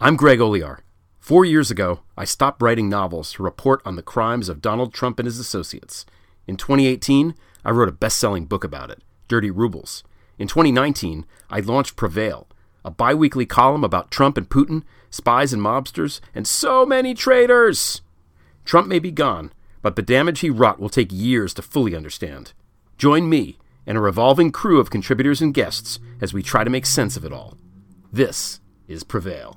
I'm Greg Olear. Four years ago, I stopped writing novels to report on the crimes of Donald Trump and his associates. In 2018, I wrote a best selling book about it, Dirty Rubles. In 2019, I launched Prevail, a bi weekly column about Trump and Putin, spies and mobsters, and so many traitors. Trump may be gone, but the damage he wrought will take years to fully understand. Join me and a revolving crew of contributors and guests as we try to make sense of it all. This is Prevail.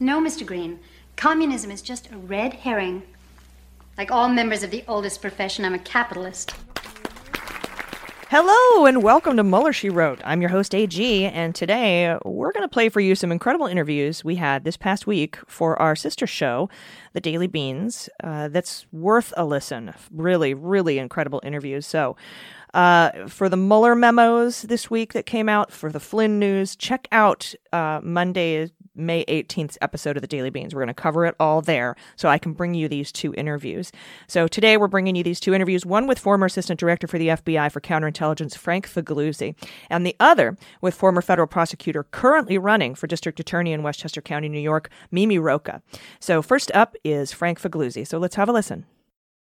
No, Mr. Green. Communism is just a red herring. Like all members of the oldest profession, I'm a capitalist. Hello and welcome to Mueller She Wrote. I'm your host AG, and today we're going to play for you some incredible interviews we had this past week for our sister show, The Daily Beans. Uh, that's worth a listen. Really, really incredible interviews. So, uh, for the Mueller memos this week that came out, for the Flynn news, check out uh, Monday, May 18th episode of the Daily Beans. We're going to cover it all there so I can bring you these two interviews. So today we're bringing you these two interviews one with former Assistant Director for the FBI for Counterintelligence, Frank Figliuzzi, and the other with former federal prosecutor currently running for District Attorney in Westchester County, New York, Mimi Rocah. So first up is Frank Figliuzzi. So let's have a listen.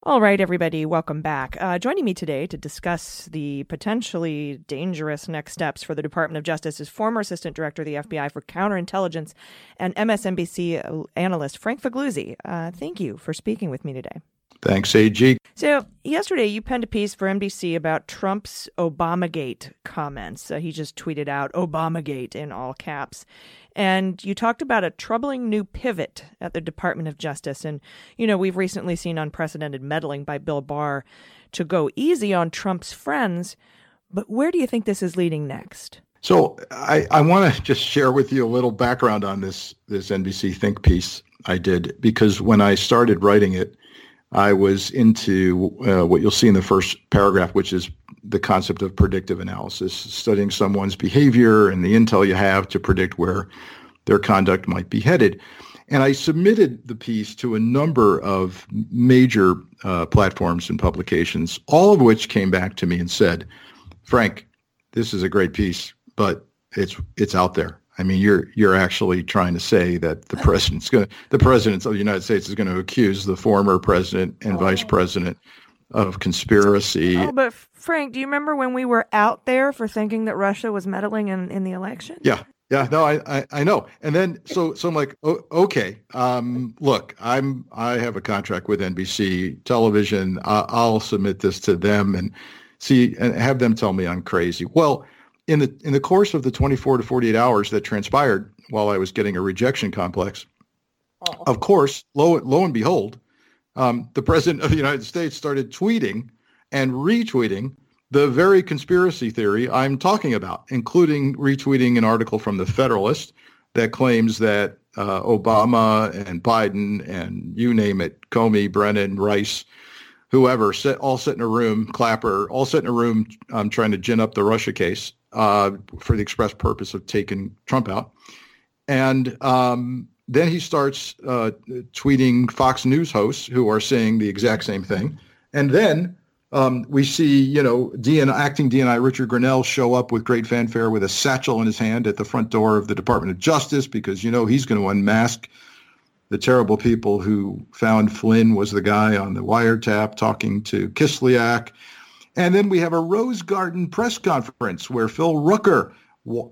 All right, everybody, welcome back. Uh, joining me today to discuss the potentially dangerous next steps for the Department of Justice is former Assistant Director of the FBI for Counterintelligence and MSNBC analyst Frank Figliuzzi. Uh, thank you for speaking with me today. Thanks, AG. So, yesterday you penned a piece for NBC about Trump's Obamagate comments. Uh, he just tweeted out Obamagate in all caps. And you talked about a troubling new pivot at the Department of Justice. And, you know, we've recently seen unprecedented meddling by Bill Barr to go easy on Trump's friends. But where do you think this is leading next? So I, I want to just share with you a little background on this this NBC Think piece I did because when I started writing it, I was into uh, what you'll see in the first paragraph, which is the concept of predictive analysis, studying someone's behavior and the intel you have to predict where their conduct might be headed. And I submitted the piece to a number of major uh, platforms and publications, all of which came back to me and said, Frank, this is a great piece, but it's it's out there. I mean, you're you're actually trying to say that the president's going the president of the United States is going to accuse the former president and vice president of conspiracy. Oh, but Frank, do you remember when we were out there for thinking that Russia was meddling in, in the election? Yeah. Yeah, no, I, I, I know. And then so so I'm like, oh, okay, um, look, I'm I have a contract with NBC Television. I, I'll submit this to them and see and have them tell me I'm crazy. Well, in the in the course of the 24 to 48 hours that transpired while I was getting a rejection complex, oh. of course, lo lo and behold, um, the president of the United States started tweeting and retweeting the very conspiracy theory I'm talking about, including retweeting an article from the Federalist that claims that uh, Obama and Biden and you name it, Comey, Brennan, Rice, whoever, sit, all sit in a room, Clapper, all sit in a room um, trying to gin up the Russia case uh, for the express purpose of taking Trump out. And um, then he starts uh, tweeting Fox News hosts who are saying the exact same thing. And then um, we see, you know, DN, acting DNI Richard Grenell show up with great fanfare with a satchel in his hand at the front door of the Department of Justice because, you know, he's going to unmask the terrible people who found Flynn was the guy on the wiretap talking to Kislyak. And then we have a Rose Garden press conference where Phil Rucker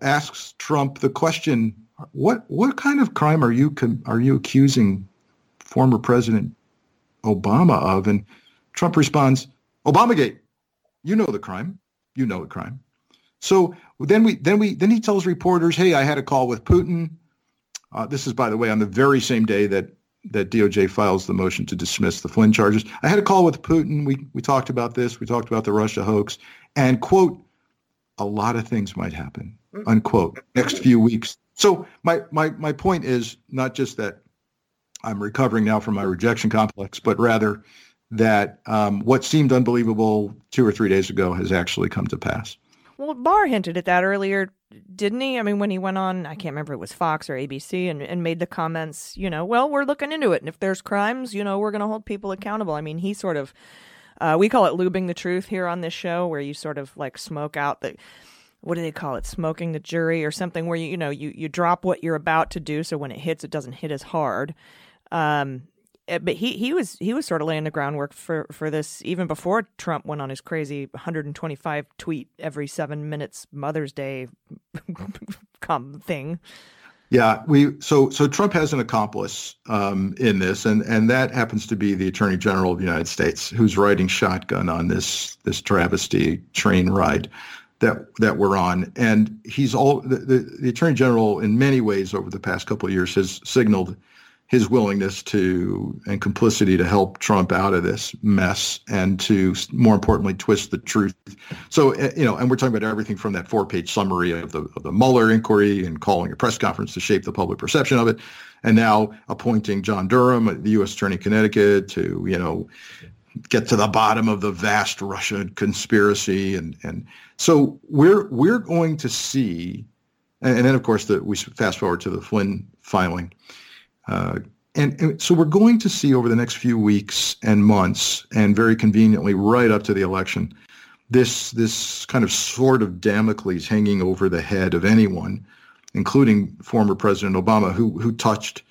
asks Trump the question, what what kind of crime are you are you accusing former President Obama of? And Trump responds, Obamagate. You know the crime. You know the crime. So then we then we then he tells reporters, "Hey, I had a call with Putin." Uh, this is, by the way, on the very same day that that DOJ files the motion to dismiss the Flynn charges. I had a call with Putin. We we talked about this. We talked about the Russia hoax, and quote, a lot of things might happen. Unquote. Next few weeks. So my my my point is not just that I'm recovering now from my rejection complex, but rather that um, what seemed unbelievable two or three days ago has actually come to pass. Well, Barr hinted at that earlier, didn't he? I mean, when he went on, I can't remember it was Fox or ABC, and, and made the comments, you know, well, we're looking into it. And if there's crimes, you know, we're going to hold people accountable. I mean, he sort of, uh, we call it lubing the truth here on this show, where you sort of like smoke out the, what do they call it? Smoking the jury or something where you, you know, you, you drop what you're about to do. So when it hits, it doesn't hit as hard. Um, eh, but he he was he was sort of laying the groundwork for for this even before Trump went on his crazy 125 tweet every seven minutes Mother's Day come thing. Yeah, we so so Trump has an accomplice um, in this, and and that happens to be the Attorney General of the United States, who's riding shotgun on this this travesty train ride that that we're on, and he's all the, the, the Attorney General in many ways over the past couple of years has signaled his willingness to and complicity to help Trump out of this mess and to more importantly twist the truth. So eh, you know, and we're talking about everything from that four-page summary of the of the Mueller inquiry and calling a press conference to shape the public perception of it, and now appointing John Durham, the U.S. Attorney Connecticut, to you know get to the bottom of the vast Russian conspiracy, and and so we're we're going to see, and, and then of course the, we fast forward to the Flynn filing. Uh, and, and, so we're going to see over the next few weeks and months, and very conveniently right up to the election, this this kind of sword of Damocles hanging over the head of anyone, including former President Obama, who who touched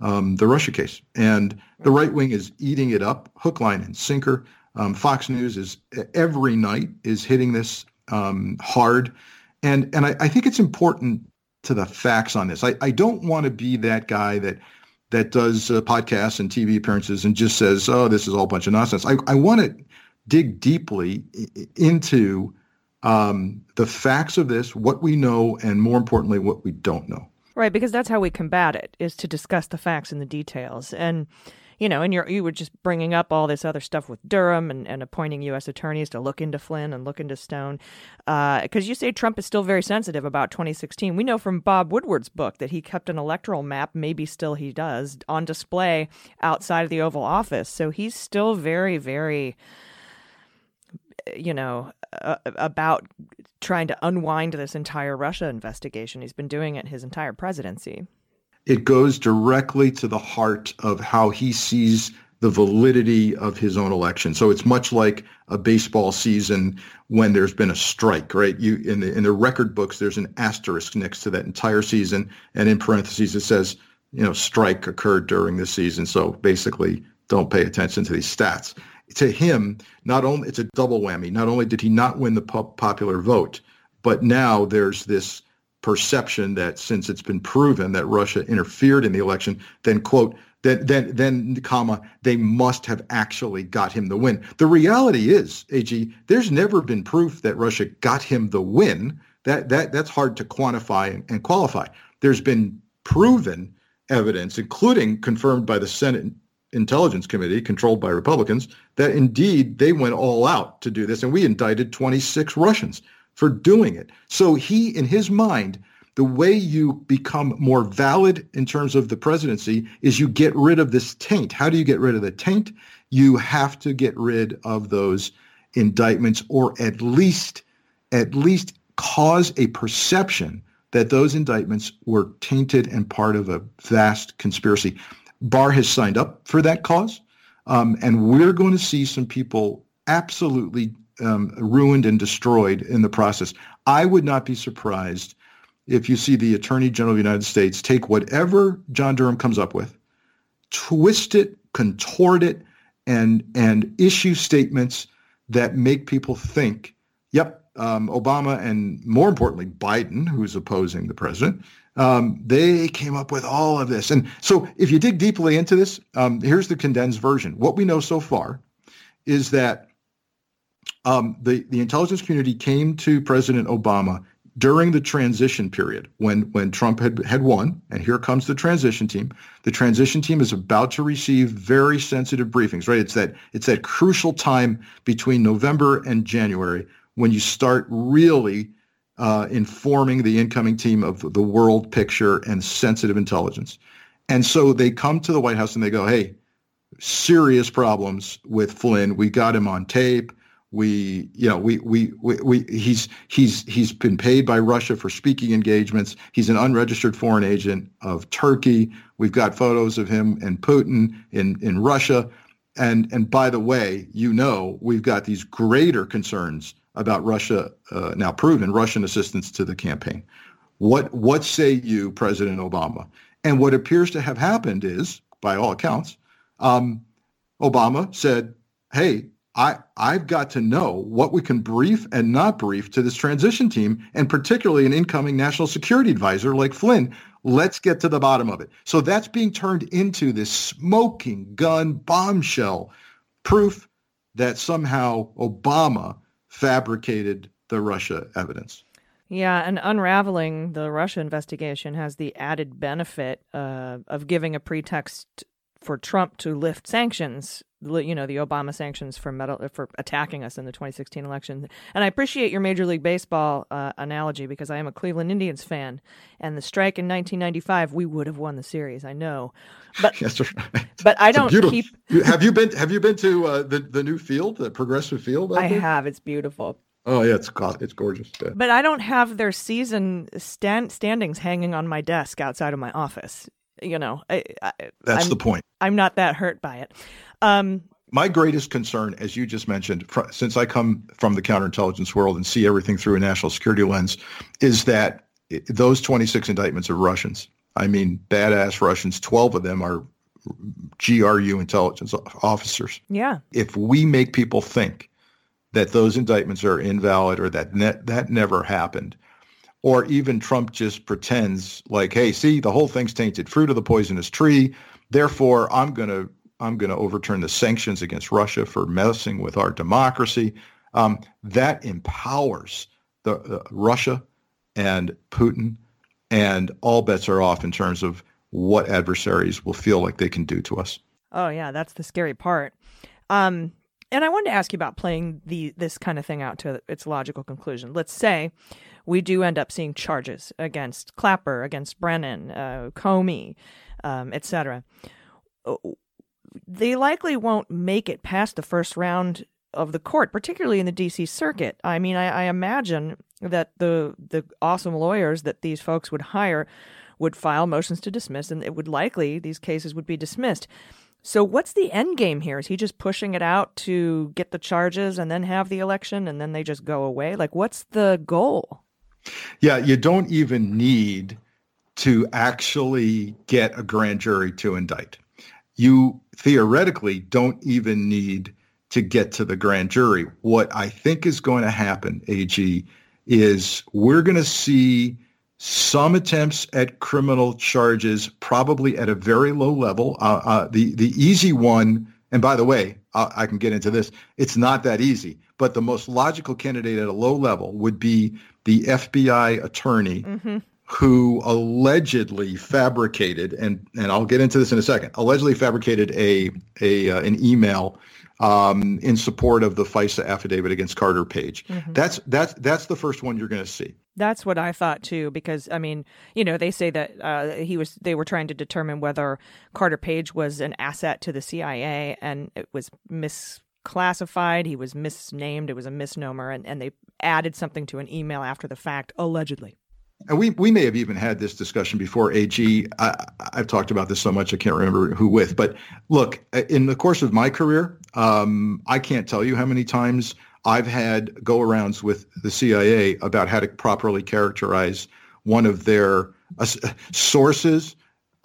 um, the Russia case. And the right wing is eating it up, hook, line, and sinker. Um, Fox News is every night is hitting this um, hard, and and I, I think it's important to the facts on this. I, I don't want to be that guy that that does uh, podcasts and TV appearances and just says, "Oh, this is all a bunch of nonsense." I, I want to dig deeply into um, the facts of this, what we know, and more importantly, what we don't know. Right, because that's how we combat it: is to discuss the facts and the details. And you know, and you're you were just bringing up all this other stuff with Durham and, and appointing U.S. attorneys to look into Flynn and look into Stone, because uh, you say Trump is still very sensitive about 2016. We know from Bob Woodward's book that he kept an electoral map, maybe still he does, on display outside of the Oval Office. So he's still very, very, you know, uh, about trying to unwind this entire Russia investigation. He's been doing it his entire presidency it goes directly to the heart of how he sees the validity of his own election. So it's much like a baseball season when there's been a strike, right? You in the in the record books, there's an asterisk next to that entire season, and in parentheses it says, you know, strike occurred during the season. So basically, don't pay attention to these stats. To him, not only it's a double whammy. Not only did he not win the popular vote, but now there's this perception that since it's been proven that Russia interfered in the election, then quote, then then then comma, they must have actually got him the win. The reality is, AG, there's never been proof that Russia got him the win. That that that's hard to quantify and, and qualify. There's been proven evidence, including confirmed by the Senate Intelligence Committee, controlled by Republicans, that indeed they went all out to do this, and we indicted 26 Russians for doing it. So he, in his mind, the way you become more valid in terms of the presidency is you get rid of this taint. How do you get rid of the taint? You have to get rid of those indictments or at least at least cause a perception that those indictments were tainted and part of a vast conspiracy. Barr has signed up for that cause. Um, and we're going to see some people absolutely um, ruined and destroyed in the process. I would not be surprised if you see the Attorney General of the United States take whatever John Durham comes up with, twist it, contort it, and and issue statements that make people think, yep, um, Obama and more importantly Biden, who's opposing the president, um, they came up with all of this. And so, if you dig deeply into this, um, here's the condensed version. What we know so far is that Um, the the intelligence community came to President Obama during the transition period when when Trump had had won, and here comes the transition team. The transition team is about to receive very sensitive briefings. Right, it's that it's that crucial time between November and January when you start really uh, informing the incoming team of the world picture and sensitive intelligence. And so they come to the White House and they go, "Hey, serious problems with Flynn. We got him on tape." we you know we, we we we he's he's he's been paid by Russia for speaking engagements he's an unregistered foreign agent of Turkey we've got photos of him and Putin in in Russia and and by the way you know we've got these greater concerns about Russia uh, now proven Russian assistance to the campaign what what say you President Obama and what appears to have happened is by all accounts um, Obama said hey I, I've got to know what we can brief and not brief to this transition team, and particularly an incoming national security advisor like Flynn. Let's get to the bottom of it. So that's being turned into this smoking gun bombshell proof that somehow Obama fabricated the Russia evidence. Yeah, and unraveling the Russia investigation has the added benefit uh, of giving a pretext for Trump to lift sanctions you know the Obama sanctions for metal, for attacking us in the 2016 election. And I appreciate your Major League Baseball uh, analogy because I am a Cleveland Indians fan, and the strike in 1995 we would have won the series. I know, but yes, right. but I don't keep. have you been Have you been to uh, the the new field, the Progressive Field? I there? have. It's beautiful. Oh yeah, it's it's gorgeous. Yeah. But I don't have their season stand, standings hanging on my desk outside of my office. You know, I, I, that's I'm, the point. I'm not that hurt by it. Um, my greatest concern, as you just mentioned, fr- since I come from the counterintelligence world and see everything through a national security lens, is that it, those 26 indictments are Russians. I mean, badass Russians. 12 of them are GRU intelligence officers. Yeah. If we make people think that those indictments are invalid or that ne- that never happened, or even Trump just pretends like, hey, see, the whole thing's tainted fruit of the poisonous tree. Therefore, I'm going to I'm going to overturn the sanctions against Russia for messing with our democracy. Um, that empowers the, uh, Russia and Putin, and all bets are off in terms of what adversaries will feel like they can do to us. Oh yeah, that's the scary part. Um, and I wanted to ask you about playing the this kind of thing out to its logical conclusion. Let's say we do end up seeing charges against Clapper, against Brennan, uh, Comey, um, etc they likely won't make it past the first round of the court, particularly in the D.C. Circuit. I mean, I, I imagine that the the awesome lawyers that these folks would hire would file motions to dismiss, and it would likely these cases would be dismissed. So, what's the end game here? Is he just pushing it out to get the charges and then have the election, and then they just go away? Like, what's the goal? Yeah, you don't even need to actually get a grand jury to indict you theoretically don't even need to get to the grand jury. What I think is going to happen, AG, is we're going to see some attempts at criminal charges, probably at a very low level. Uh, uh, the the easy one, and by the way, I, I can get into this. It's not that easy, but the most logical candidate at a low level would be the FBI attorney mm-hmm who allegedly fabricated and and I'll get into this in a second. Allegedly fabricated a a uh, an email um, in support of the FISA affidavit against Carter Page. Mm-hmm. That's that's that's the first one you're going to see. That's what I thought too, because I mean, you know, they say that uh, he was they were trying to determine whether Carter Page was an asset to the CIA, and it was misclassified. He was misnamed. It was a misnomer, and, and they added something to an email after the fact, allegedly. And we, we may have even had this discussion before, AG. I, I've talked about this so much I can't remember who with. But look, in the course of my career, um, I can't tell you how many times I've had go-arounds with the CIA about how to properly characterize one of their uh, sources,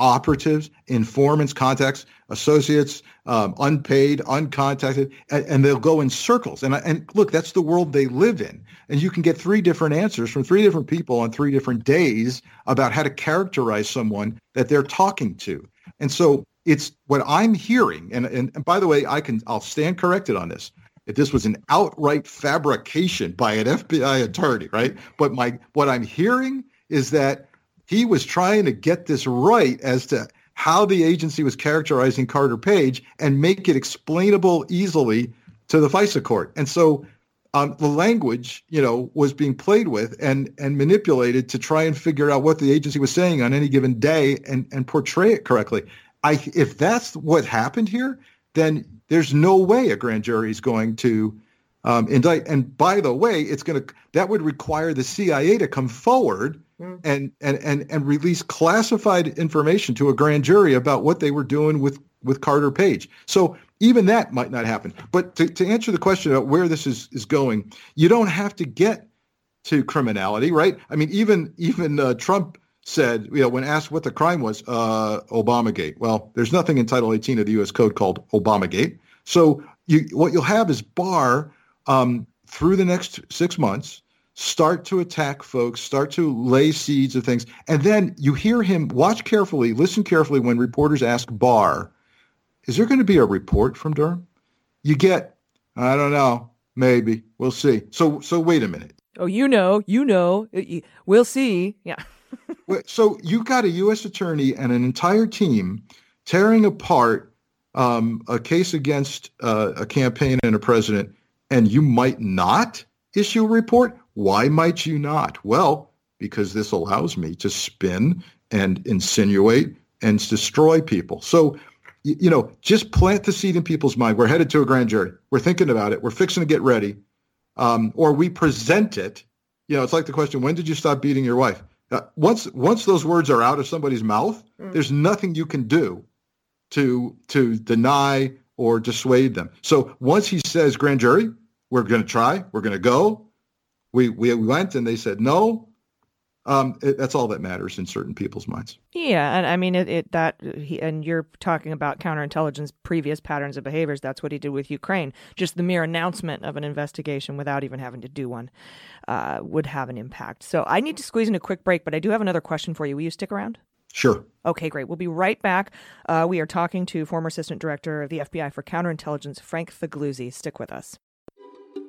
operatives, informants, contacts, associates, um, unpaid, uncontacted, and, and, they'll go in circles. And, and look, that's the world they live in. And you can get three different answers from three different people on three different days about how to characterize someone that they're talking to. And so it's what I'm hearing. And, and, and by the way, I can I'll stand corrected on this. if this was an outright fabrication by an FBI attorney, right? But my what I'm hearing is that he was trying to get this right as to how the agency was characterizing Carter Page and make it explainable easily to the FISA court. And so um, the language, you know, was being played with and and manipulated to try and figure out what the agency was saying on any given day and and portray it correctly. I if that's what happened here, then there's no way a grand jury is going to um, indict. And by the way, it's going to that would require the CIA to come forward mm. and, and and and release classified information to a grand jury about what they were doing with with Carter Page. So even that might not happen. But to, to answer the question about where this is is going, you don't have to get to criminality, right? I mean, even even uh, Trump said, you know, when asked what the crime was, uh, Obamagate. Well, there's nothing in Title 18 of the U.S. Code called Obamagate. So you, what you'll have is Barr um, through the next six months start to attack folks, start to lay seeds of things, and then you hear him watch carefully, listen carefully when reporters ask Barr, "Is there going to be a report from Durham?" You get, I don't know, maybe we'll see. So so wait a minute. Oh, you know, you know, we'll see. Yeah. so you've got a U.S. attorney and an entire team tearing apart um, a case against uh, a campaign and a president, and you might not issue a report. Why might you not? Well, because this allows me to spin and insinuate and destroy people. So, you know, just plant the seed in people's mind. We're headed to a grand jury. We're thinking about it. We're fixing to get ready. Um, or we present it. You know, it's like the question, when did you stop beating your wife? Uh, once once those words are out of somebody's mouth, mm. there's nothing you can do to to deny or dissuade them. So once he says grand jury, we're going to try, we're going to go. We we went and they said no um, it, that's all that matters in certain people's minds. Yeah, and I mean it, it that he, and you're talking about counterintelligence previous patterns of behaviors. That's what he did with Ukraine. Just the mere announcement of an investigation without even having to do one uh, would have an impact. So I need to squeeze in a quick break, but I do have another question for you. Will you stick around? Sure. Okay, great. We'll be right back. Uh, we are talking to former Assistant Director of the FBI for Counterintelligence, Frank Figliuzzi. Stick with us.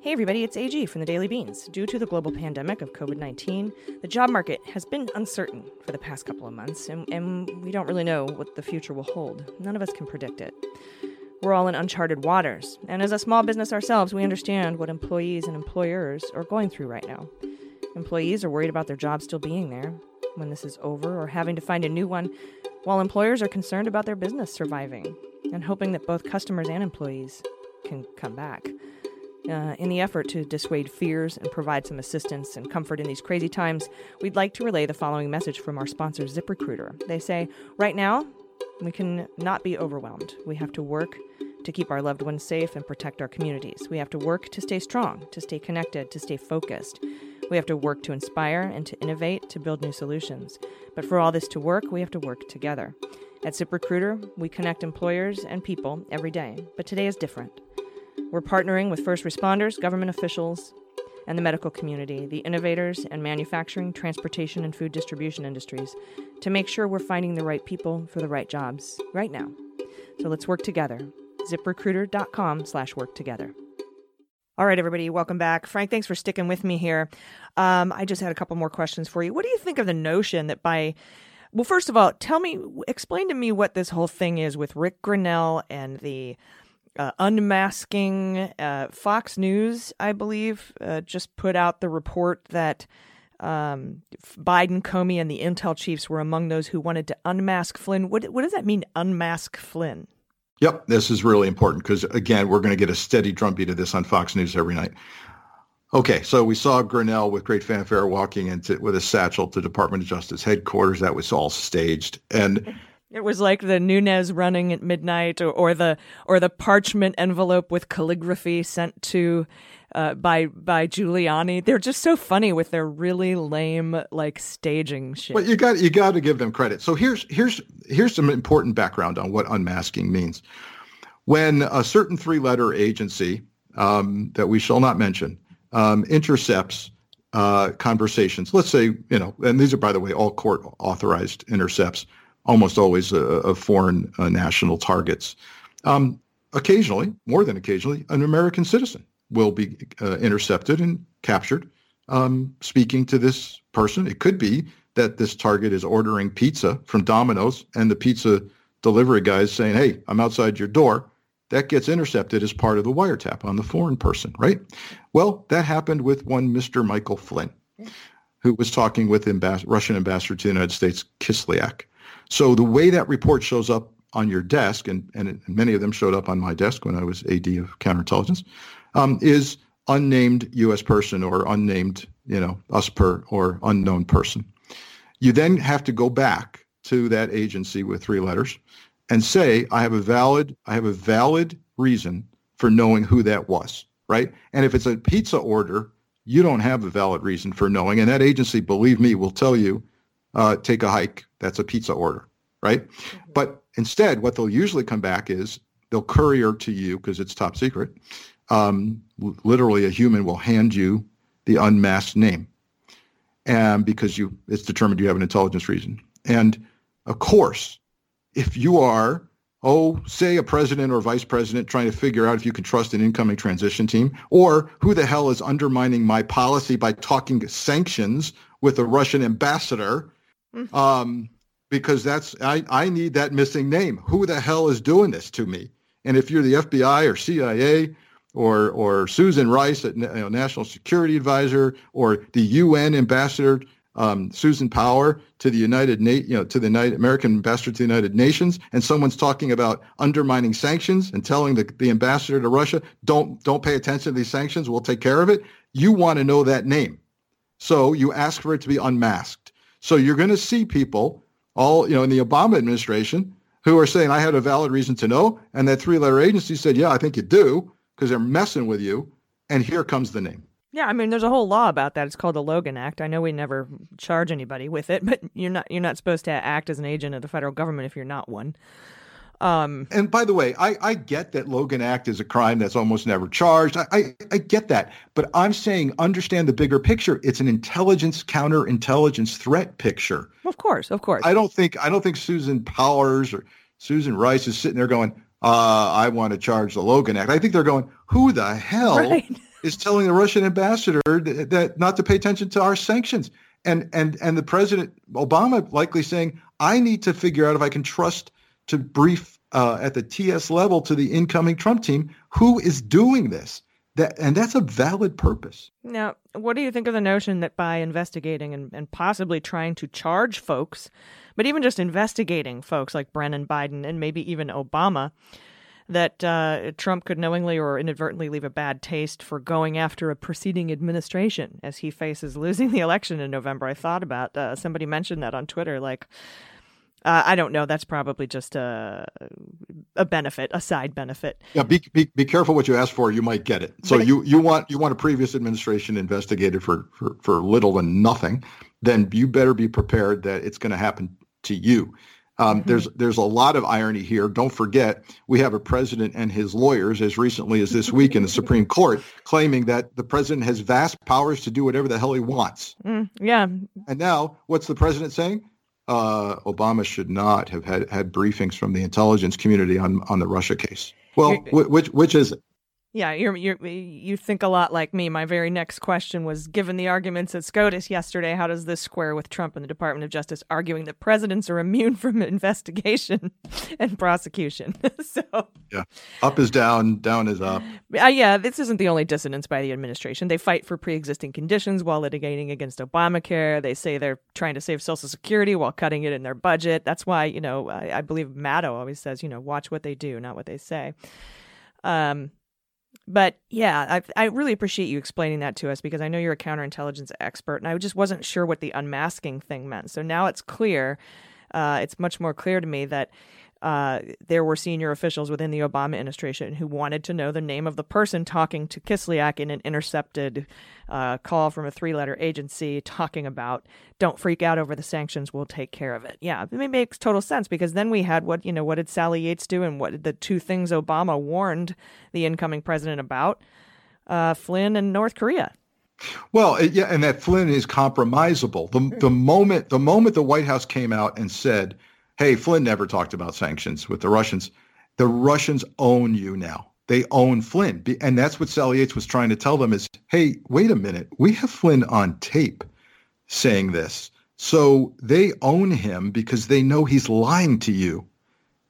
Hey everybody, it's AG from the Daily Beans. Due to the global pandemic of COVID 19, the job market has been uncertain for the past couple of months, and, and we don't really know what the future will hold. None of us can predict it. We're all in uncharted waters, and as a small business ourselves, we understand what employees and employers are going through right now. Employees are worried about their job still being there when this is over or having to find a new one, while employers are concerned about their business surviving and hoping that both customers and employees can come back. Uh, in the effort to dissuade fears and provide some assistance and comfort in these crazy times, we'd like to relay the following message from our sponsor, ZipRecruiter. They say, right now, we can not be overwhelmed. We have to work to keep our loved ones safe and protect our communities. We have to work to stay strong, to stay connected, to stay focused. We have to work to inspire and to innovate, to build new solutions. But for all this to work, we have to work together. At ZipRecruiter, we connect employers and people every day, but today is different. We're partnering with first responders, government officials, and the medical community, the innovators and manufacturing, transportation, and food distribution industries to make sure we're finding the right people for the right jobs right now. So let's work together. ZipRecruiter.com slash work together. All right, everybody, welcome back. Frank, thanks for sticking with me here. Um, I just had a couple more questions for you. What do you think of the notion that by well, first of all, tell me, explain to me what this whole thing is with Rick Grenell and the uh, unmasking. Uh, Fox News, I believe, uh, just put out the report that um, Biden, Comey, and the intel chiefs were among those who wanted to unmask Flynn. What, what does that mean, unmask Flynn? Yep, this is really important because, again, we're going to get a steady drumbeat of this on Fox News every night. Okay, so we saw Grenell with great fanfare walking into with a satchel to Department of Justice headquarters. That was all staged, and it was like the Nunes running at midnight, or, or the or the parchment envelope with calligraphy sent to uh, by by Giuliani. They're just so funny with their really lame like staging shit. Well, you got you got to give them credit. So here's here's here's some important background on what unmasking means. When a certain three-letter agency um, that we shall not mention um, intercepts uh, conversations, let's say you know, and these are by the way all court authorized intercepts almost always of foreign uh, national targets. Um, occasionally, more than occasionally, an American citizen will be uh, intercepted and captured um, speaking to this person. It could be that this target is ordering pizza from Domino's and the pizza delivery guy is saying, hey, I'm outside your door. That gets intercepted as part of the wiretap on the foreign person, right? Well, that happened with one Mr. Michael Flynn, who was talking with Ambas- Russian ambassador to the United States, Kislyak. So the way that report shows up on your desk, and, and many of them showed up on my desk when I was AD of counterintelligence, um, is unnamed U.S. person or unnamed, you know, USPER or unknown person. You then have to go back to that agency with three letters and say, I have a valid, I have a valid reason for knowing who that was, right? And if it's a pizza order, you don't have a valid reason for knowing. And that agency, believe me, will tell you, uh, take a hike. That's a pizza order, right? Mm-hmm. But instead, what they'll usually come back is they'll courier to you because it's top secret um, literally a human will hand you the unmasked name and because you it's determined you have an intelligence reason and of course if you are oh say a president or vice president trying to figure out if you can trust an incoming transition team or who the hell is undermining my policy by talking sanctions with a russian ambassador mm-hmm. um, because that's I, I need that missing name who the hell is doing this to me and if you're the fbi or cia or or Susan Rice, you know, National Security Advisor, or the UN Ambassador um, Susan Power to the United Na- you know to the United American Ambassador to the United Nations, and someone's talking about undermining sanctions and telling the, the ambassador to Russia, don't don't pay attention to these sanctions, we'll take care of it. You want to know that name, so you ask for it to be unmasked. So you're going to see people all you know in the Obama administration who are saying I had a valid reason to know, and that three-letter agency said, yeah, I think you do because they're messing with you. And here comes the name. Yeah, I mean, there's a whole law about that. It's called the Logan Act. I know we never charge anybody with it, but you're not you're not supposed to act as an agent of the federal government if you're not one. Um, and by the way, I, I get that Logan Act is a crime that's almost never charged. I, I, I get that. But I'm saying understand the bigger picture. It's an intelligence counterintelligence threat picture. Of course, of course. I don't think I don't think Susan Powers or Susan Rice is sitting there going, uh, I want to charge the Logan Act. I think they're going, who the hell right. is telling the Russian ambassador that, that not to pay attention to our sanctions? And and and the president Obama likely saying, I need to figure out if I can trust to brief uh, at the TS level to the incoming Trump team who is doing this. That and that's a valid purpose. Now, what do you think of the notion that by investigating and, and possibly trying to charge folks but even just investigating folks like Brennan Biden and maybe even Obama, that uh, Trump could knowingly or inadvertently leave a bad taste for going after a preceding administration as he faces losing the election in November. I thought about uh, somebody mentioned that on Twitter, like. Uh, I don't know. That's probably just a a benefit, a side benefit. Yeah, be, be be careful what you ask for. You might get it. So but you you want you want a previous administration investigated for for for little and nothing. Then you better be prepared that it's going to happen to you. Um, mm-hmm. There's there's a lot of irony here. Don't forget, we have a president and his lawyers, as recently as this week in the Supreme Court, claiming that the president has vast powers to do whatever the hell he wants. Mm, yeah. And now, what's the president saying? Uh, Obama should not have had, had briefings from the intelligence community on on the Russia case. Well, which which is it? Yeah, you're, you're, you think a lot like me. My very next question was given the arguments at SCOTUS yesterday, how does this square with Trump and the Department of Justice arguing that presidents are immune from investigation and prosecution? so, yeah, up is down, down is up. Uh, yeah, this isn't the only dissonance by the administration. They fight for pre existing conditions while litigating against Obamacare. They say they're trying to save Social Security while cutting it in their budget. That's why, you know, I, I believe Maddow always says, you know, watch what they do, not what they say. Um, but yeah, I, I really appreciate you explaining that to us because I know you're a counterintelligence expert, and I just wasn't sure what the unmasking thing meant. So now it's clear. Uh, it's much more clear to me that uh, there were senior officials within the Obama administration who wanted to know the name of the person talking to Kislyak in an intercepted uh, call from a three letter agency talking about, don't freak out over the sanctions, we'll take care of it. Yeah, it makes total sense because then we had what, you know, what did Sally Yates do and what did the two things Obama warned the incoming president about? Uh, Flynn and North Korea. Well, yeah, and that Flynn is compromisable. The the moment the moment the White House came out and said hey, Flynn never talked about sanctions with the Russians. The Russians own you now. they own Flynn. And that's what Sally Yates was trying to tell them is, hey, wait a minute. We have Flynn on tape saying this. So they own him because they know he's lying to you.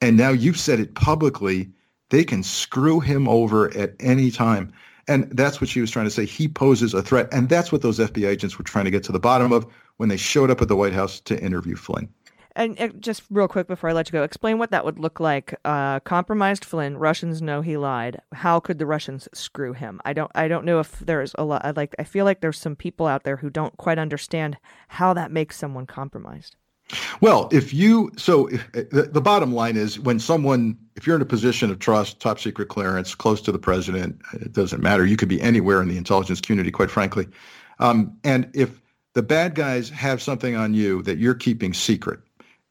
And now you've said it publicly. They can screw him over at any time. And that's what she was trying to say. He poses a threat. And that's what those FBI agents were trying to get to the bottom of when they showed up at the White House to interview Flynn. And uh, just real quick before I let you go, explain what that would look like. Uh, compromised Flynn. Russians know he lied. How could the Russians screw him? I don't. I don't know if there's a lot. I like. I feel like there's some people out there who don't quite understand how that makes someone compromised. Well, if you so if, the, the bottom line is when someone if you're in a position of trust, top secret clearance, close to the president, it doesn't matter. You could be anywhere in the intelligence community, quite frankly. Um, and if the bad guys have something on you that you're keeping secret,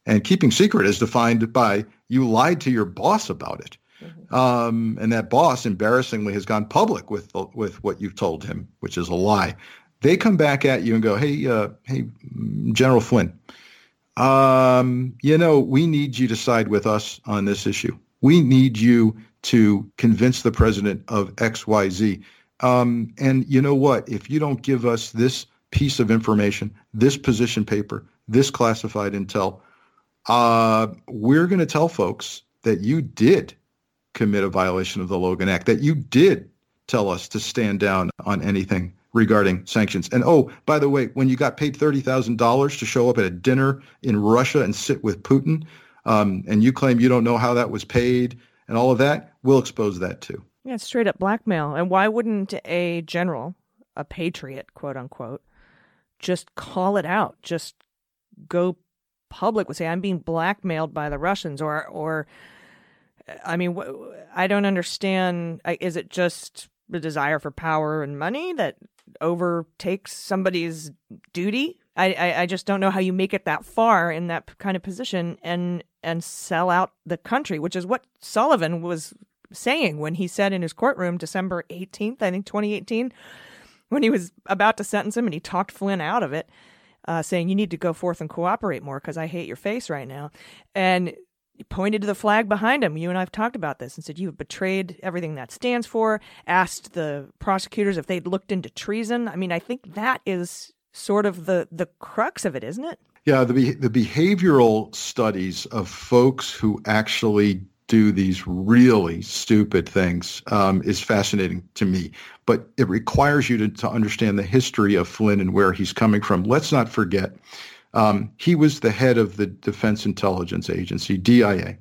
and keeping secret is defined by you lied to your boss about it. Mm-hmm. Um, and that boss embarrassingly has gone public with with what you've told him, which is a lie. They come back at you and go, "Hey, uh, hey, General Flynn, um, you know, we need you to side with us on this issue. We need you to convince the president of X, Y, Z. Um, and you know what? If you don't give us this piece of information, this position paper, this classified intel, uh, we're going to tell folks that you did commit a violation of the Logan Act, that you did tell us to stand down on anything regarding sanctions. And oh, by the way, when you got paid $30,000 to show up at a dinner in Russia and sit with Putin, um, and you claim you don't know how that was paid and all of that, we'll expose that too. Yeah, straight up blackmail. And why wouldn't a general, a patriot, quote unquote, just call it out? Just go public would say, "I'm being blackmailed by the Russians," or or I mean, I don't understand. Is it just the desire for power and money that overtakes somebody's duty? I, I, I just don't know how you make it that far in that kind of position and and sell out the country, which is what Sullivan was saying when he said in his courtroom December 18th, I think 2018, when he was about to sentence him and he talked Flynn out of it uh, saying you need to go forth and cooperate more because I hate your face right now. And pointed to the flag behind him. You and I have talked about this and said you have betrayed everything that stands for. Asked the prosecutors if they'd looked into treason. I mean, I think that is sort of the the crux of it, isn't it? Yeah, the the behavioral studies of folks who actually do these really stupid things um, is fascinating to me. But it requires you to, to understand the history of Flynn and where he's coming from. Let's not forget, um, he was the head of the Defense Intelligence Agency, DIA.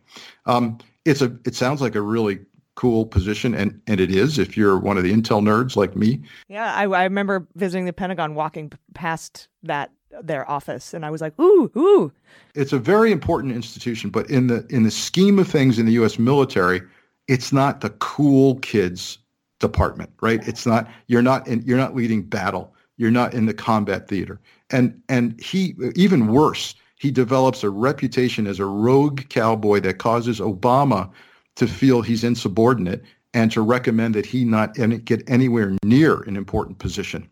Um, it's a. It sounds like a really cool position, and and it is if you're one of the intel nerds like me. Yeah, I, I remember visiting the Pentagon, walking past that their office and I was like, ooh, ooh. It's a very important institution, but in the in the scheme of things in the US military, it's not the cool kids department, right? It's not you're not in, you're not leading battle. You're not in the combat theater. And and he even worse, he develops a reputation as a rogue cowboy that causes Obama to feel he's insubordinate and to recommend that he not get anywhere near an important position.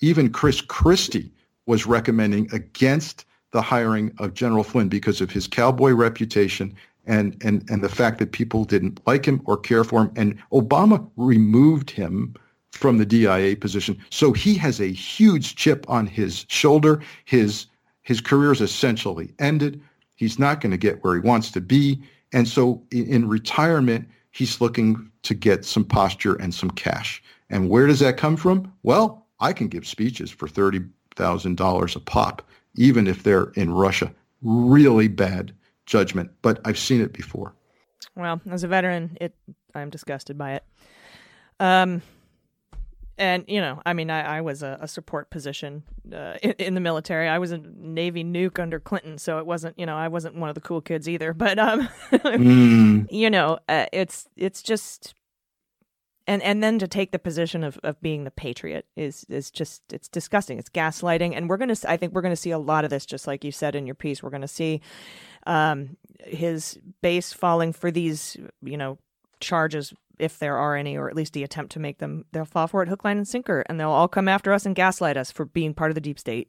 Even Chris Christie was recommending against the hiring of General Flynn because of his cowboy reputation and, and, and the fact that people didn't like him or care for him. And Obama removed him from the DIA position. So he has a huge chip on his shoulder. His, his career is essentially ended. He's not going to get where he wants to be. And so in, in retirement, he's looking to get some posture and some cash. And where does that come from? Well, I can give speeches for 30 thousand dollars a pop, even if they're in Russia. Really bad judgment, but I've seen it before. Well, as a veteran, it I'm disgusted by it. Um, and you know, I mean, I, I was a, a support position uh, in, in, the military. I was a Navy nuke under Clinton, so it wasn't, you know, I wasn't one of the cool kids either. But um, mm. you know, uh, it's it's just and and then to take the position of, of being the patriot is is just it's disgusting. It's gaslighting. And we're to i think we're to see a lot of this just like you said in your piece. We're to see um, his base falling for these you know charges if there are any or at least the attempt to make them they'll fall for it hook line and sinker. And they'll all come after us and gaslight us for being part of the deep state.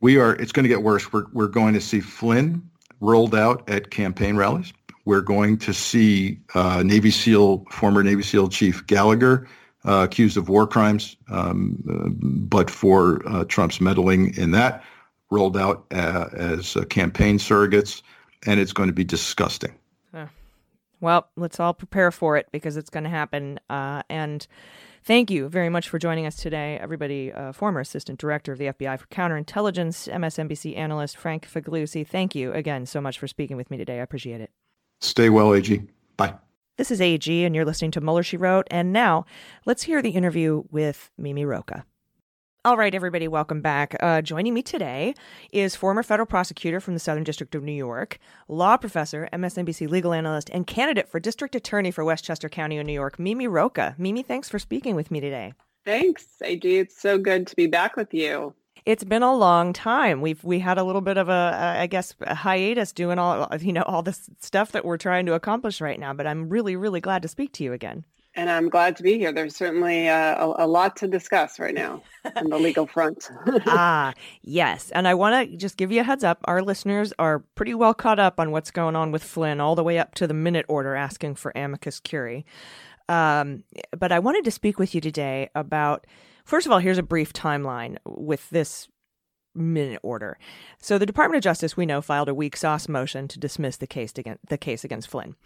We are it's going to get worse. We're, we're going to see flynn rolled out at campaign rallies we're going to see uh, Navy SEAL, former Navy SEAL Chief Gallagher, uh, accused of war crimes, um, uh, but for uh, Trump's meddling in that, rolled out uh, as campaign surrogates, and it's going to be disgusting. Well, let's all prepare for it because it's going to happen. and Thank you very much for joining us today, everybody. Uh, former Assistant Director of the FBI for Counterintelligence, MSNBC analyst Frank Figliuzzi. Thank you again so much for speaking with me today. I appreciate it. Stay well, AG. Bye. This is AG, and you're listening to Mueller, She Wrote. And now let's hear the interview with Mimi Rocah. All right, everybody, welcome back. Uh, joining me today is former federal prosecutor from the Southern District of New York, law professor, MSNBC legal analyst, and candidate for district attorney for Westchester County in New York, Mimi Rocah. Mimi, thanks for speaking with me today. Thanks, AG. It's so good to be back with you. It's been a long time. We've we had a little bit of a, I guess, a hiatus doing all you know all this stuff that we're trying to accomplish right now. But I'm really, really glad to speak to you again and I'm glad to be here. There's certainly uh, a, a, lot to discuss right now on the legal front. ah, yes. And I want to just give you a heads up. Our listeners are pretty well caught up on what's going on with Flynn, all the way up to the minute order asking for amicus curiae. Um, but I wanted to speak with you today about, first of all, here's a brief timeline with this minute order. So the Department of Justice, we know, filed a weak sauce motion to dismiss the case against the case against Flynn.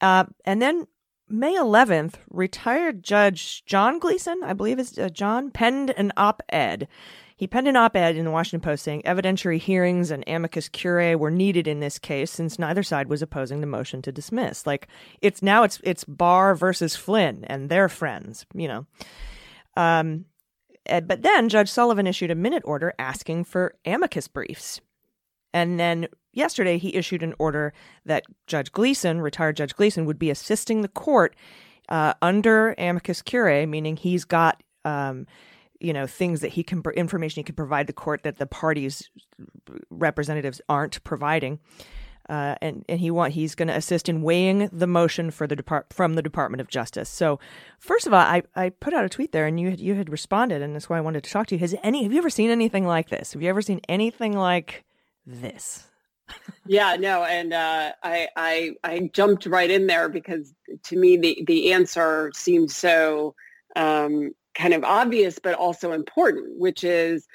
Uh, and then May 11th, retired Judge John Gleeson, I believe is uh, John, penned an op ed. He penned an op ed in the Washington Post saying evidentiary hearings and amicus curiae were needed in this case since neither side was opposing the motion to dismiss. Like it's now it's it's Barr versus Flynn and their friends, you know. Um, but then Judge Sullivan issued a minute order asking for amicus briefs. And then yesterday he issued an order that Judge Gleeson, retired Judge Gleeson, would be assisting the court uh, under amicus curiae, meaning he's got um, you know things that he can information he can provide the court that the parties representatives aren't providing. Uh, and and he want he's going to assist in weighing the motion for the depart from the Department of Justice. So, first of all, I, I put out a tweet there, and you had, you had responded, and that's why I wanted to talk to you. Has any have you ever seen anything like this? Have you ever seen anything like this? yeah, no, and uh, I, I I jumped right in there because to me the the answer seemed so um, kind of obvious, but also important, which is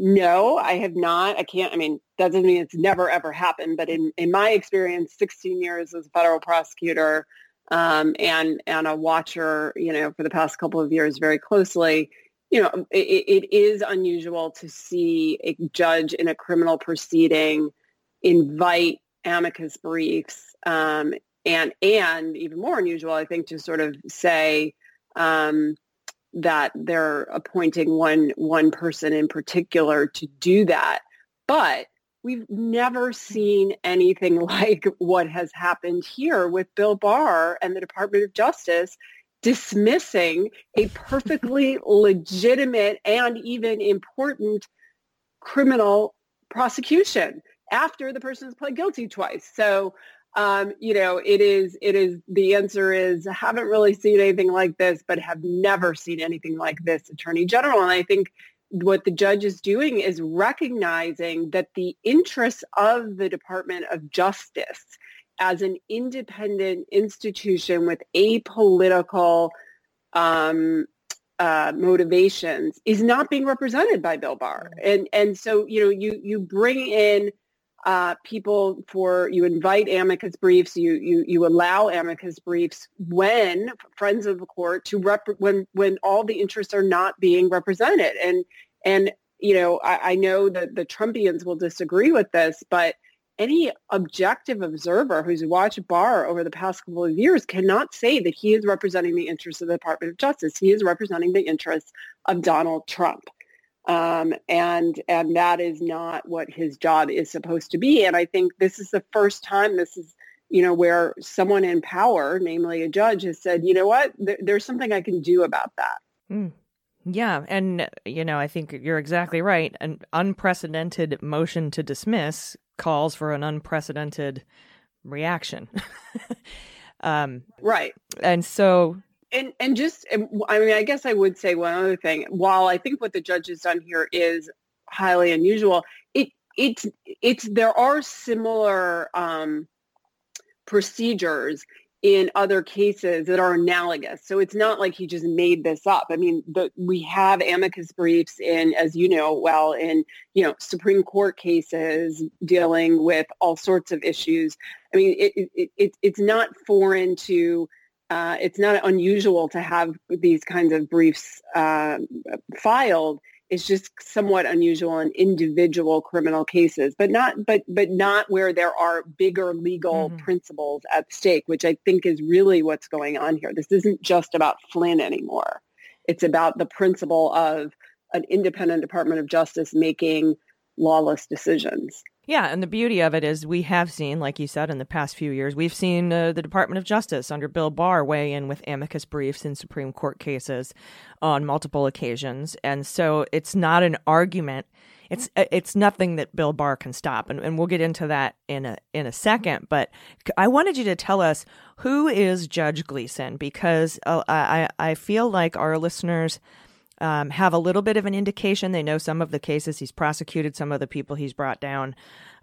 no, I have not. I can't. I mean, that doesn't mean it's never ever happened, but in in my experience, 16 years as a federal prosecutor um, and and a watcher, you know, for the past couple of years very closely. You know, it, it is unusual to see a judge in a criminal proceeding invite amicus briefs um, and and even more unusual, I think, to sort of say um, that they're appointing one one person in particular to do that. But we've never seen anything like what has happened here with Bill Barr and the Department of Justice dismissing a perfectly legitimate and even important criminal prosecution after the person has pled guilty twice. So, um, you know, it is, it is, the answer is I haven't really seen anything like this, but have never seen anything like this attorney general. And I think what the judge is doing is recognizing that the interests of the Department of Justice as an independent institution with apolitical um, uh, motivations is not being represented by Bill Barr. And and so you know you you bring in uh, people for you invite amicus briefs you you you allow amicus briefs when friends of the court to rep when when all the interests are not being represented and and you know I, I know that the Trumpians will disagree with this but any objective observer who's watched Barr over the past couple of years cannot say that he is representing the interests of the Department of Justice. He is representing the interests of Donald Trump. Um, and and that is not what his job is supposed to be. And I think this is the first time this is you know where someone in power, namely a judge, has said, you know what, there, there's something I can do about that. Mm. Yeah, and you know I think you're exactly right. An unprecedented motion to dismiss calls for an unprecedented reaction. um, right. And so and and just i mean i guess i would say one other thing while i think what the judge has done here is highly unusual it it's it's there are similar um, procedures in other cases that are analogous. So it's not like he just made this up. I mean, the, we have amicus briefs in, as you know well, in you know Supreme Court cases dealing with all sorts of issues. I mean, it, it, it it's not foreign to. Uh, it's not unusual to have these kinds of briefs uh, filed It's just somewhat unusual in individual criminal cases, but not but but not where there are bigger legal mm-hmm. principles at stake, which I think is really what's going on here. This isn't just about Flynn anymore. It's about the principle of an independent Department of Justice making lawless decisions. Yeah, and the beauty of it is we have seen, like you said, in the past few years, we've seen uh, the Department of Justice under Bill Barr weigh in with amicus briefs in Supreme Court cases on multiple occasions, and so it's not an argument. It's uh, it's nothing that Bill Barr can stop, and, and we'll get into that in a in a second. But I wanted you to tell us who is Judge Gleeson because uh, I I feel like our listeners um, have a little bit of an indication. They know some of the cases he's prosecuted, some of the people he's brought down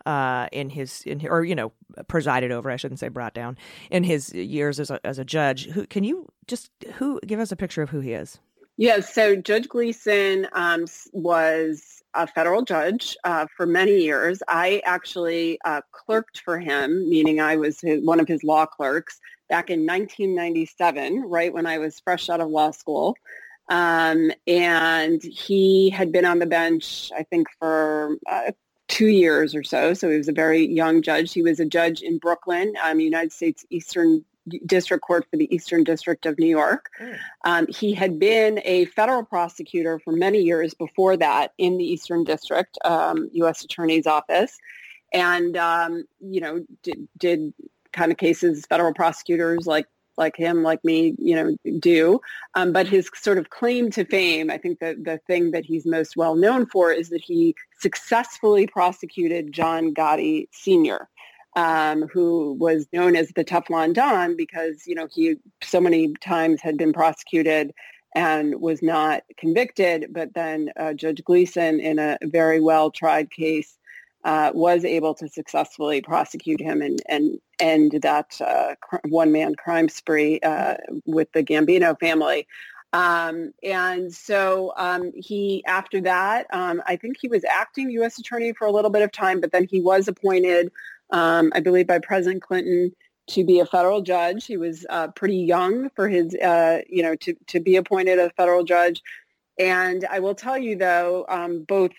uh, in his in or you know presided over. I shouldn't say brought down in his years as a as a judge. Who can you just who give us a picture of who he is? Yeah, so Judge Gleeson um, was a federal judge uh, for many years. I actually uh, clerked for him, meaning I was his, one of his law clerks back in 1997, right when I was fresh out of law school. Um, and he had been on the bench, I think, for uh, two years or so. So he was a very young judge. He was a judge in Brooklyn, um, United States Eastern District Court for the Eastern District of New York. Mm. Um, he had been a federal prosecutor for many years before that in the Eastern District, um, U.S. Attorney's Office, and um, you know did, did kind of cases federal prosecutors like like him, like me, you know, do. Um, but his sort of claim to fame, I think that the thing that he's most well known for is that he successfully prosecuted John Gotti Sr., um, who was known as the Teflon Don because, you know, he so many times had been prosecuted and was not convicted. But then uh, Judge Gleeson, in a very well tried case, uh, was able to successfully prosecute him and, and end that uh, one-man crime spree uh, with the Gambino family. Um, and so um, he, after that, um, I think he was acting U.S. attorney for a little bit of time, but then he was appointed, um, I believe, by President Clinton to be a federal judge. He was uh, pretty young for his, uh, you know, to, to be appointed a federal judge. And I will tell you though, um, both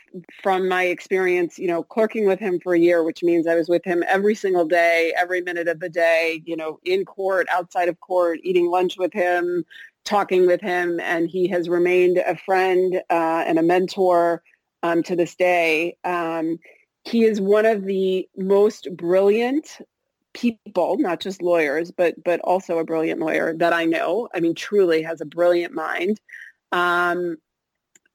from my experience, you know, clerking with him for a year, which means I was with him every single day, every minute of the day, you know, in court, outside of court, eating lunch with him, talking with him, and he has remained a friend uh, and a mentor um, to this day. Um, he is one of the most brilliant people, not just lawyers, but but also a brilliant lawyer that I know. I mean, truly has a brilliant mind. Um,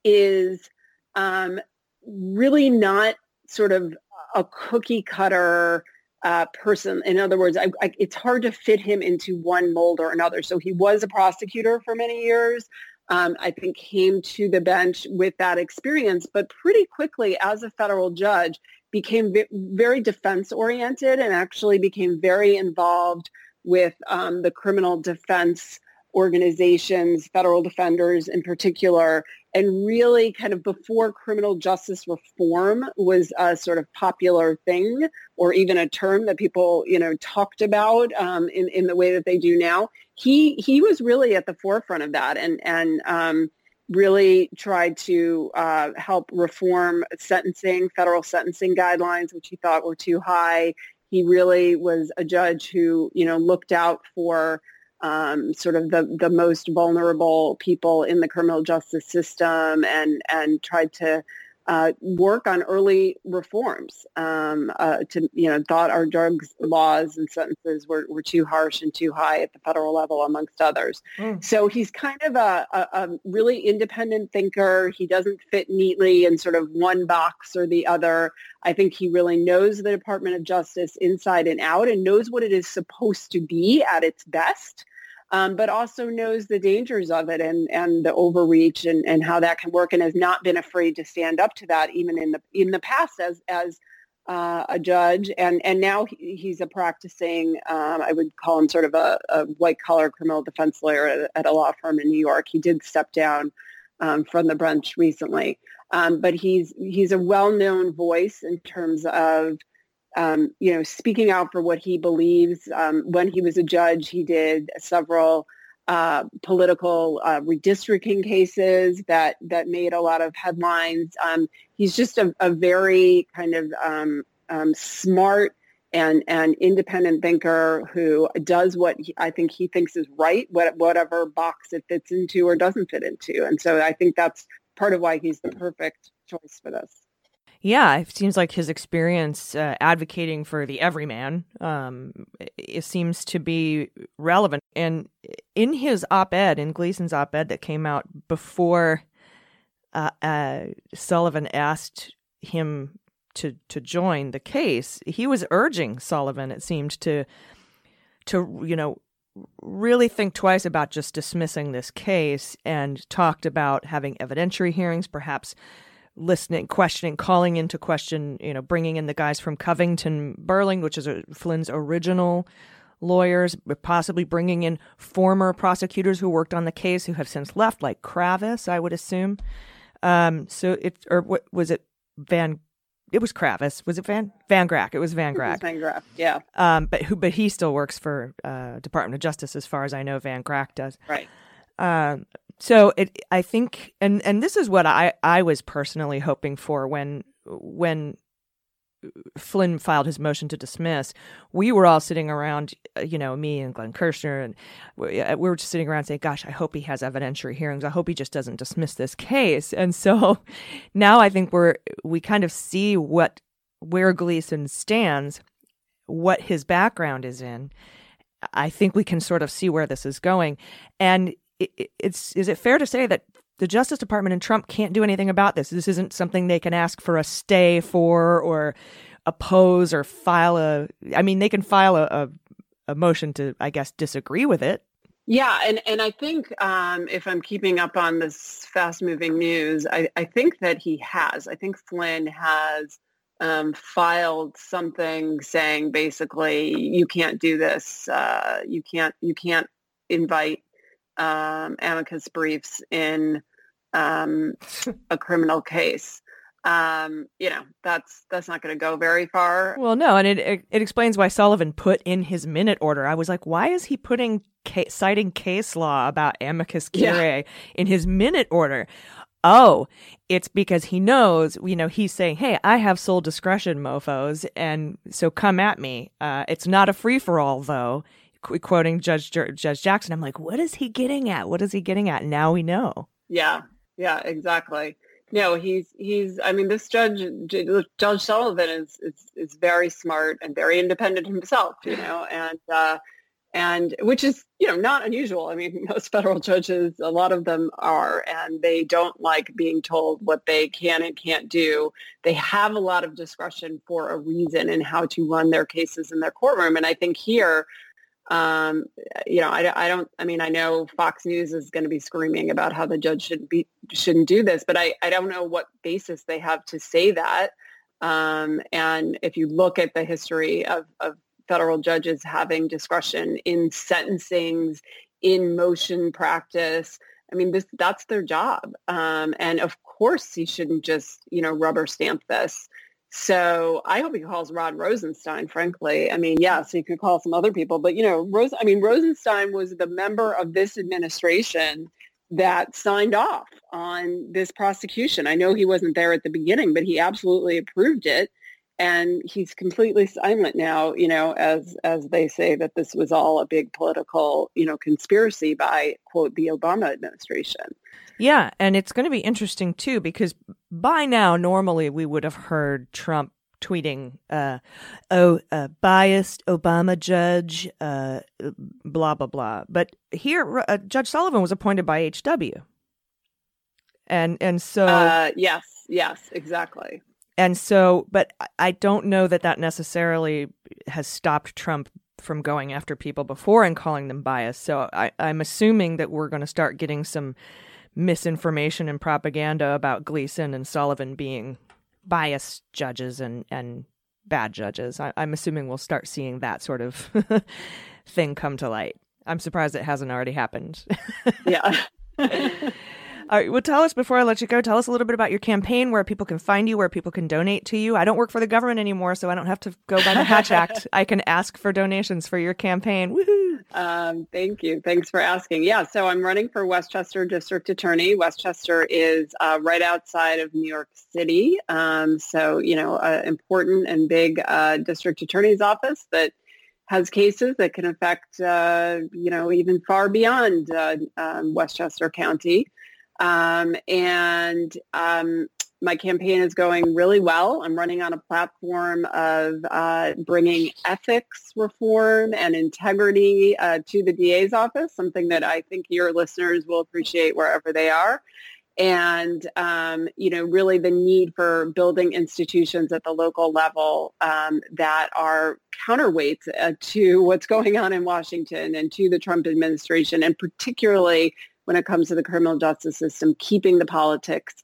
is um, really not sort of a cookie cutter uh, person. In other words, I, I, it's hard to fit him into one mold or another. So he was a prosecutor for many years. Um, I think came to the bench with that experience, but pretty quickly as a federal judge became v- very defense oriented and actually became very involved with um, the criminal defense organizations, federal defenders in particular, and really kind of before criminal justice reform was a sort of popular thing or even a term that people, you know, talked about um, in, in the way that they do now. He, he was really at the forefront of that and, and um, really tried to uh, help reform sentencing, federal sentencing guidelines, which he thought were too high. He really was a judge who, you know, looked out for um, sort of the, the most vulnerable people in the criminal justice system and, and tried to uh, work on early reforms um, uh, to, you know, thought our drugs laws and sentences were, were too harsh and too high at the federal level, amongst others. Mm. So he's kind of a, a, a, really independent thinker. He doesn't fit neatly in sort of one box or the other. I think he really knows the Department of Justice inside and out and knows what it is supposed to be at its best um, but also knows the dangers of it and, and the overreach and, and how that can work and has not been afraid to stand up to that even in the in the past as as uh, a judge, and and now he, he's a practicing. Um, I would call him sort of a, a white collar criminal defense lawyer at, at, a law firm in New York. He did step down um, from the bench recently, um, but he's he's a well known voice in terms of. Um, you know, speaking out for what he believes. Um, when he was a judge, he did several uh, political uh, redistricting cases that that made a lot of headlines. Um, he's just a, a, very kind of um, um, smart and and independent thinker who does what he, I think he thinks is right, what, whatever box it fits into or doesn't fit into. And so I think that's part of why he's the perfect choice for this. Yeah, it seems like his experience uh, advocating for the everyman um, it seems to be relevant. And in his op-ed, in Gleeson's op-ed that came out before uh, uh, Sullivan asked him to to join the case, he was urging Sullivan. It seemed to to you know really think twice about just dismissing this case, and talked about having evidentiary hearings, perhaps listening, questioning, calling into question, you know, bringing in the guys from Covington Burling, which is a, Flynn's original lawyers, possibly bringing in former prosecutors who worked on the case who have since left, like Kravis, I would assume. Um, so it or what was it Van? It was Kravis. Was it Van Van Grack? It was Van Grack. Van Grack, yeah. Um, but who? But he still works for uh, Department of Justice, as far as I know. Van Grack does. Right. Um, so it, I think, and and this is what I I was personally hoping for when when Flynn filed his motion to dismiss. We were all sitting around, uh, you know, me and Glenn Kirschner, and we were just sitting around saying, "Gosh, I hope he has evidentiary hearings. I hope he just doesn't dismiss this case." And so now I think we're we kind of see what where Gleeson stands, what his background is in. I think we can sort of see where this is going, and it's is it fair to say that the Justice Department and Trump can't do anything about this? This isn't something they can ask for a stay for or oppose or file a. I mean, they can file a, a, a motion to, I guess, disagree with it. Yeah, and, and I think um, if I'm keeping up on this fast-moving news, I, I think that he has. I think Flynn has um, filed something saying basically you can't do this. Uh, you can't you can't invite um, amicus briefs in um, a criminal case. Um, you know, that's that's not going to go very far. Well, no, and it, it, it explains why Sullivan put in his minute order. I was like, why is he putting citing case law about amicus curiae yeah. in his minute order? Oh, it's because he knows, you know, he's saying, hey, I have sole discretion, mofos, and so come at me. Uh, it's not a free for all, though quoting Judge Judge Jackson. I'm like, what is he getting at? What is he getting at? Now we know. Yeah, yeah, exactly. No, he's he's. I mean, this judge Judge Sullivan is is is very smart and very independent himself. You know, and uh, and which is you know not unusual. I mean, most federal judges, a lot of them are, and they don't like being told what they can and can't do. They have a lot of discretion for a reason in how to run their cases in their courtroom, and I think here um, you know, I, I don't, I mean, I know Fox News is going to be screaming about how the judge shouldn't be, shouldn't do this, but I, I don't know what basis they have to say that. Um, and if you look at the history of, of federal judges having discretion in sentencings, in motion practice, I mean, this that's their job. Um, and of course, he shouldn't just, you know, rubber stamp this. So I hope he calls Rod Rosenstein, frankly. I mean, yes, he could call some other people, but you know, Rose, I mean, Rosenstein was the member of this administration that signed off on this prosecution. I know he wasn't there at the beginning, but he absolutely approved it. And he's completely silent now, you know, as as they say that this was all a big political, you know, conspiracy by quote the Obama administration. Yeah, and it's going to be interesting too because by now normally we would have heard Trump tweeting, uh, "Oh, uh, biased Obama judge, uh, blah blah blah." But here, uh, Judge Sullivan was appointed by HW, and and so uh, yes, yes, exactly. And so, but I don't know that that necessarily has stopped Trump from going after people before and calling them biased. So I, I'm assuming that we're going to start getting some misinformation and propaganda about Gleeson and Sullivan being biased judges and and bad judges. I, am assuming we'll start seeing that sort of thing come to light. I'm surprised it hasn't already happened. yeah. All right, well, tell us before I let you go. Tell us a little bit about your campaign, where people can find you, where people can donate to you. I don't work for the government anymore, so I don't have to go by the Hatch Act. I can ask for donations for your campaign. Woohoo! Um, thank you. Thanks for asking. Yeah, so I'm running for Westchester District Attorney. Westchester is uh, right outside of New York City, um, so you know, an important and big uh, district attorney's office that has cases that can affect, uh, you know, even far beyond uh, um, Westchester County. Um, and um, my campaign is going really well. I'm running on a platform of uh, bringing ethics reform and integrity uh, to the DA's office, something that I think your listeners will appreciate wherever they are. And, um, you know, really the need for building institutions at the local level um, that are counterweights uh, to what's going on in Washington and to the Trump administration, and particularly when it comes to the criminal justice system, keeping the politics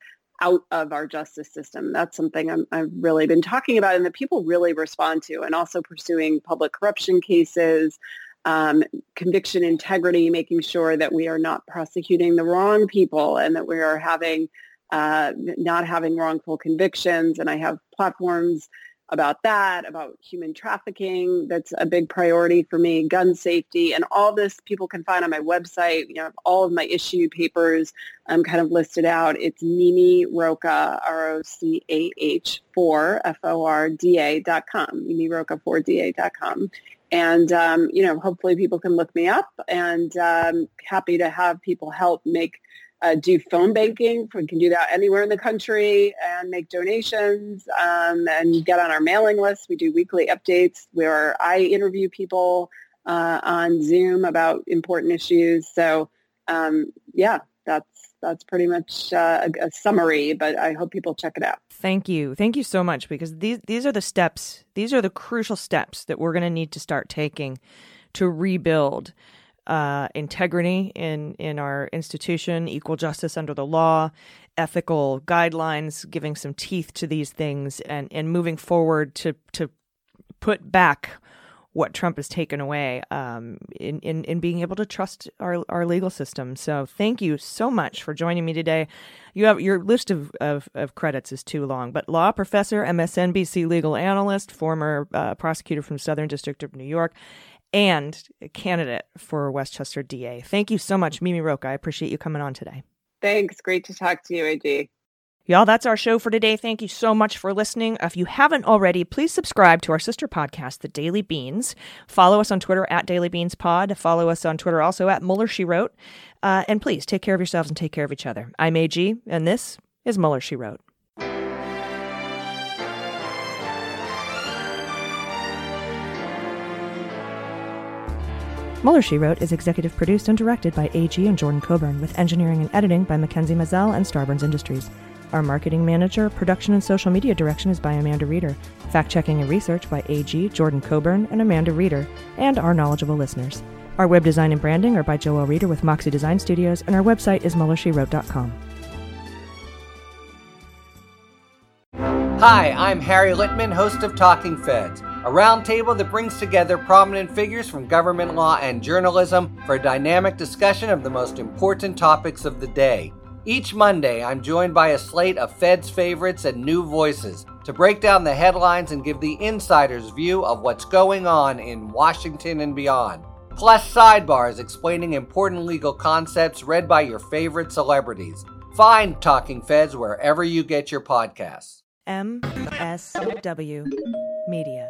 out of our justice system. That's something i have really been talking about and that people really respond to and also pursuing public corruption cases, um, conviction integrity, making sure that we are not prosecuting the wrong people and that we are having uh, not having wrongful convictions. And I have platforms about that, about human trafficking. That's a big priority for me, gun safety, and all this people can find on my website. You know, all of my issue papers um, kind of listed out. It's Mimi Rocah, R-O-C-A-H, 4, F-O-R-D-A dot com, Mimi Rocah 4DA dot com. And, um, you know, hopefully people can look me up and um, happy to have people help make uh, do phone banking. We can do that anywhere in the country and make donations um, and get on our mailing list. We do weekly updates where I interview people uh, on Zoom about important issues. So um, yeah, that's that's pretty much uh, a, a, summary, but I hope people check it out. Thank you. Thank you so much because these these are the steps, these are the crucial steps that we're going to need to start taking to rebuild uh, integrity in in our institution, equal justice under the law, ethical guidelines, giving some teeth to these things, and and moving forward to to put back what Trump has taken away um, in, in, in being able to trust our, our legal system. So thank you so much for joining me today. You have your list of, of, of credits is too long, but law professor, MSNBC legal analyst, former uh, prosecutor from Southern District of New York, and candidate for Westchester DA. Thank you so much, Mimi Rocah. I appreciate you coming on today. Thanks. Great to talk to you, AG. Y'all, that's our show for today. Thank you so much for listening. If you haven't already, please subscribe to our sister podcast, The Daily Beans. Follow us on Twitter at Daily Beans Pod. Follow us on Twitter also at Mueller She Wrote. Uh, and please take care of yourselves and take care of each other. I'm AG, and this is Mueller She Wrote. Mueller, She Wrote is executive produced and directed by AG and Jordan Coburn, with engineering and editing by Mackenzie Mazzell and Starburns Industries. Our marketing manager, production, and social media direction is by Amanda Reeder. Fact checking and research by AG, Jordan Coburn, and Amanda Reeder, and our knowledgeable listeners. Our web design and branding are by Joel Reeder with Moxie Design Studios, and our website is MuellerSheWrote.com. Hi, I'm Harry Litman, host of Talking Feds a roundtable that brings together prominent figures from government law and journalism for a dynamic discussion of the most important topics of the day. Each Monday, I'm joined by a slate of Fed's favorites and new voices to break down the headlines and give the insider's view of what's going on in Washington and beyond. Plus, sidebars explaining important legal concepts read by your favorite celebrities. Find Talking Feds wherever you get your podcasts. MSW Media.